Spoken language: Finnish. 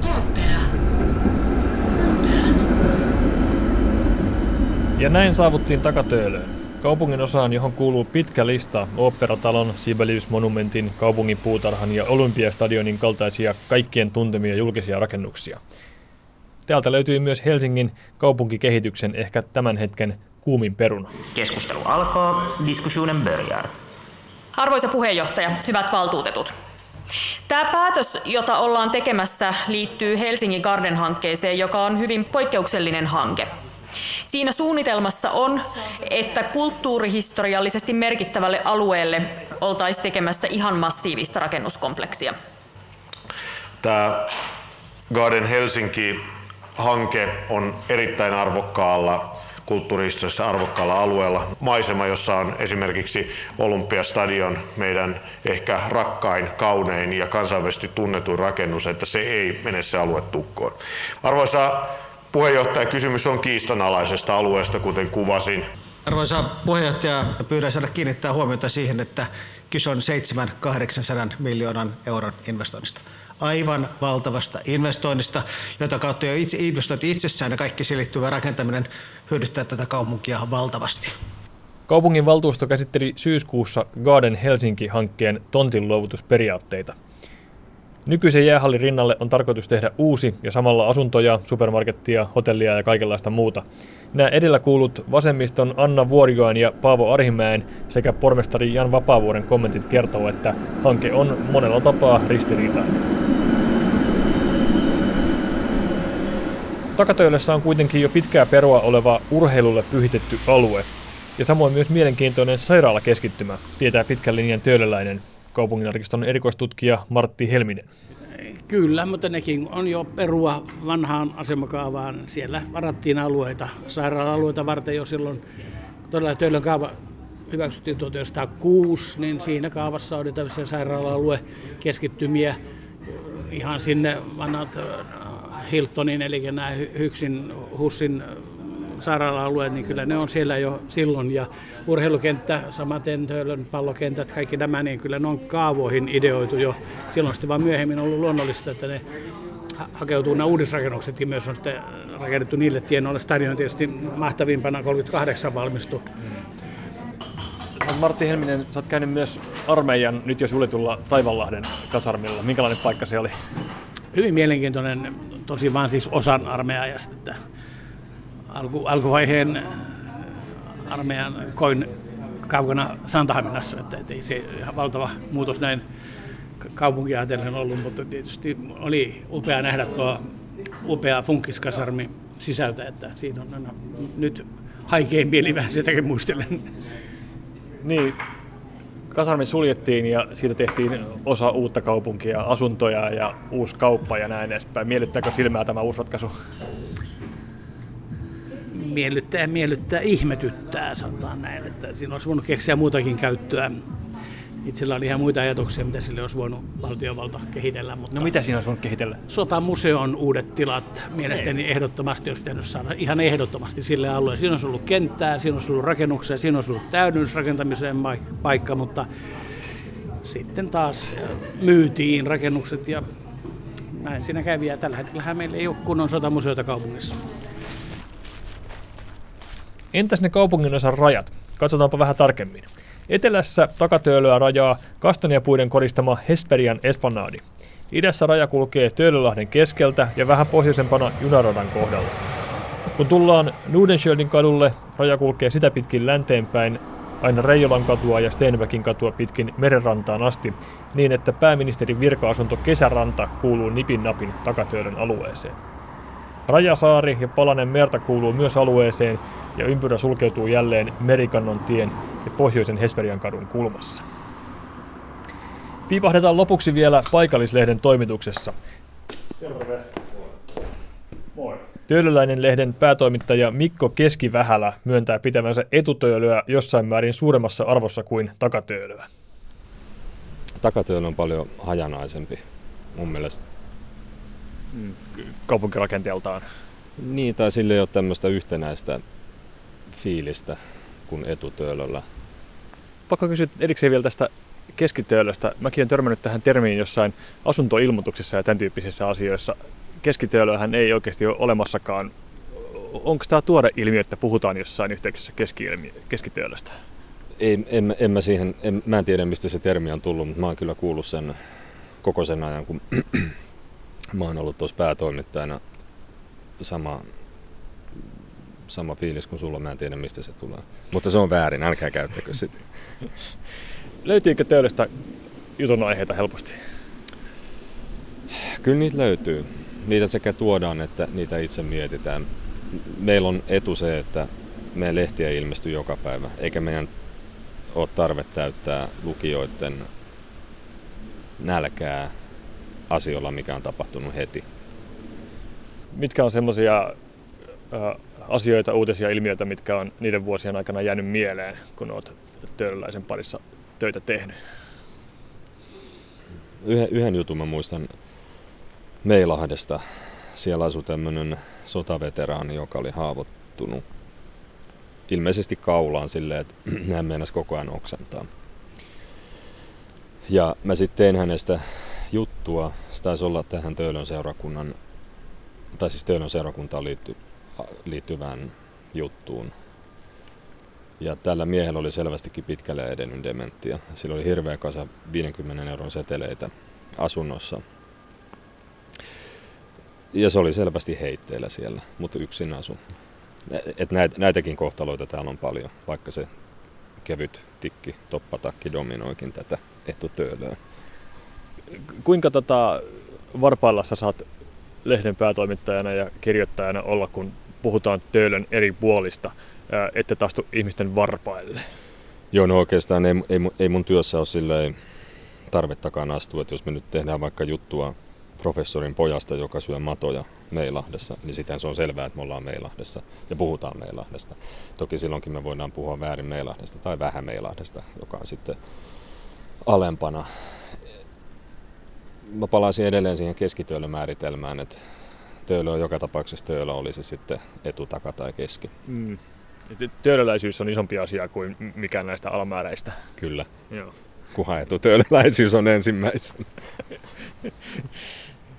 Opera. Operan. Ja näin saavuttiin Takatöölöön. Kaupungin osaan, johon kuuluu pitkä lista Oopperatalon, Sibelius-monumentin, kaupungin puutarhan ja Olympiastadionin kaltaisia kaikkien tuntemia julkisia rakennuksia. Täältä löytyy myös Helsingin kaupunkikehityksen ehkä tämän hetken kuumin peruna. Keskustelu alkaa, diskussionen börjar. Arvoisa puheenjohtaja, hyvät valtuutetut. Tämä päätös, jota ollaan tekemässä, liittyy Helsingin Garden-hankkeeseen, joka on hyvin poikkeuksellinen hanke. Siinä suunnitelmassa on, että kulttuurihistoriallisesti merkittävälle alueelle oltaisiin tekemässä ihan massiivista rakennuskompleksia. Tämä Garden Helsinki-hanke on erittäin arvokkaalla kulttuurihistoriassa arvokkaalla alueella. Maisema, jossa on esimerkiksi Olympiastadion, meidän ehkä rakkain, kaunein ja kansainvälisesti tunnetuin rakennus, että se ei mene se alue tukkoon. Arvoisa puheenjohtaja, kysymys on kiistanalaisesta alueesta, kuten kuvasin. Arvoisa puheenjohtaja, pyydän saada kiinnittää huomiota siihen, että kyse on 700-800 miljoonan euron investoinnista. Aivan valtavasta investoinnista, jota kautta jo itse investointi itsessään ja kaikki selittyvä rakentaminen hyödyttää tätä kaupunkia valtavasti. Kaupungin valtuusto käsitteli syyskuussa Garden Helsinki-hankkeen tontinluovutusperiaatteita. Nykyisen jäähallin rinnalle on tarkoitus tehdä uusi ja samalla asuntoja, supermarkettia, hotellia ja kaikenlaista muuta. Nämä edellä kuulut vasemmiston Anna Vuorijoen ja Paavo Arhimäen sekä pormestari Jan Vapaavuoren kommentit kertoo, että hanke on monella tapaa ristiriitainen. Takatöölössä on kuitenkin jo pitkää perua oleva urheilulle pyhitetty alue, ja samoin myös mielenkiintoinen sairaalakeskittymä, tietää pitkän linjan töölöläinen kaupunginarkiston erikoistutkija Martti Helminen. Kyllä, mutta nekin on jo perua vanhaan asemakaavaan. Siellä varattiin alueita, sairaala-alueita varten jo silloin, todella Töölön kaava hyväksyttiin 1906, niin siinä kaavassa oli tämmöisiä sairaala-alue keskittymiä ihan sinne vanhat Hiltonin, eli nämä Hyksin, Hussin sairaala-alueet, niin kyllä ne on siellä jo silloin. Ja urheilukenttä, samaten Töölön pallokentät, kaikki nämä, niin kyllä ne on kaavoihin ideoitu jo. Silloin sitten vaan myöhemmin on ollut luonnollista, että ne hakeutuu nämä uudisrakennuksetkin myös on sitten rakennettu niille tienoille. Stadion tietysti mahtavimpana 38 valmistu. Martti Helminen, sä oot käynyt myös armeijan nyt jo suljetulla Taivanlahden kasarmilla. Minkälainen paikka se oli? Hyvin mielenkiintoinen, tosi vaan siis osan armeijasta. Että alku, alkuvaiheen armeijan koin kaukana Santahaminassa, että, että ei se valtava muutos näin kaupunkia ajatellen ollut, mutta tietysti oli upea nähdä tuo upea funkiskasarmi sisältä, että siitä on aina nyt haikein mieli vähän sitäkin muistelen. Niin, kasarmi suljettiin ja siitä tehtiin osa uutta kaupunkia, asuntoja ja uusi kauppa ja näin edespäin. Miellyttääkö silmää tämä uusi ratkaisu? miellyttää miellyttää ihmetyttää, sanotaan näin, että siinä olisi voinut keksiä muutakin käyttöä. Itsellä oli ihan muita ajatuksia, mitä sille olisi voinut valtiovalta kehitellä. Mutta No mitä siinä olisi voinut kehitellä? Sotamuseon uudet tilat mielestäni ehdottomasti olisi pitänyt saada ihan ehdottomasti sille alueelle. Siinä olisi ollut kenttää, siinä olisi ollut rakennuksia, siinä olisi ollut täydennysrakentamisen paikka, mutta sitten taas myytiin rakennukset ja näin siinä kävi. Ja tällä hetkellä meillä ei ole kunnon sotamuseota kaupungissa. Entäs ne kaupungin osan rajat? Katsotaanpa vähän tarkemmin. Etelässä takatöölöä rajaa kastaniapuiden koristama Hesperian esplanadi. Idässä raja kulkee Töölölahden keskeltä ja vähän pohjoisempana junaradan kohdalla. Kun tullaan Nudenschöldin kadulle, raja kulkee sitä pitkin länteenpäin aina Reijolan katua ja Stenbäkin katua pitkin merenrantaan asti, niin että pääministerin virka-asunto Kesäranta kuuluu nipin napin takatöölön alueeseen. Rajasaari ja palanen merta kuuluu myös alueeseen ja ympyrä sulkeutuu jälleen Merikannon tien ja pohjoisen Hesperian kadun kulmassa. Piipahdetaan lopuksi vielä paikallislehden toimituksessa. Töölöläinen lehden päätoimittaja Mikko Keskivähälä myöntää pitävänsä etutöölöä jossain määrin suuremmassa arvossa kuin takatöölöä. Takatöölö on paljon hajanaisempi mun mielestä. Kaupunkirakenteeltaan. Niin, tai sille ei ole tämmöistä yhtenäistä fiilistä kuin etutöölöllä. Pakko kysyä erikseen vielä tästä keskitöölöstä. Mäkin olen törmännyt tähän termiin jossain asuntoilmoituksissa ja tämän tyyppisissä asioissa. keskitöölöhän ei oikeasti ole olemassakaan. Onko tämä tuore ilmiö, että puhutaan jossain yhteyksessä keskitöölöstä? Ei, en, en, mä siihen, en, mä en tiedä mistä se termi on tullut, mutta mä oon kyllä kuullut sen koko sen ajan, kun mä oon ollut tuossa päätoimittajana sama, sama fiilis kuin sulla, mä en tiedä mistä se tulee. Mutta se on väärin, älkää käyttäkö sitä. Löytyykö töölöstä jutun aiheita helposti? Kyllä niitä löytyy. Niitä sekä tuodaan että niitä itse mietitään. Meillä on etu se, että meidän lehtiä ilmestyy joka päivä, eikä meidän ole tarve täyttää lukijoiden nälkää asioilla, mikä on tapahtunut heti. Mitkä on semmoisia asioita, uutisia ilmiöitä, mitkä on niiden vuosien aikana jäänyt mieleen, kun olet töölöläisen parissa töitä tehnyt? Yhden, yhden jutun mä muistan Meilahdesta. Siellä asui tämmöinen sotaveteraani, joka oli haavoittunut ilmeisesti kaulaan silleen, että hän meinasi koko ajan oksentaa. Ja mä sitten tein hänestä juttua. Se taisi olla tähän Töölön seurakunnan, tai siis Töölön seurakuntaan liitty, liittyvään juttuun. Ja tällä miehellä oli selvästikin pitkälle edennyt dementia. Sillä oli hirveä kasa 50 euron seteleitä asunnossa. Ja se oli selvästi heitteellä siellä, mutta yksin asu. Et näitäkin kohtaloita täällä on paljon, vaikka se kevyt tikki, toppatakki dominoikin tätä etutöölöä. Kuinka tota Varpailla sä saat lehden päätoimittajana ja kirjoittajana olla, kun puhutaan töölön eri puolista, ette taas ihmisten varpaille? Joo, no oikeastaan ei, ei, ei mun työssä ole silleen tarvettakaan astua, että jos me nyt tehdään vaikka juttua professorin pojasta, joka syö matoja Meilahdessa, niin sitten se on selvää, että me ollaan Meilahdessa ja puhutaan Meilahdesta. Toki silloinkin me voidaan puhua väärin Meilahdesta tai vähän Meilahdesta, joka on sitten alempana. Mä palaisin edelleen siihen keskitöölömääritelmään, että töölö on joka tapauksessa töölö, oli se sitten etu, taka tai keski. Mm. Töölöläisyys on isompi asia kuin mikään näistä alamääräistä. Kyllä. Joo. Kuhan etutöölöläisyys on ensimmäisenä.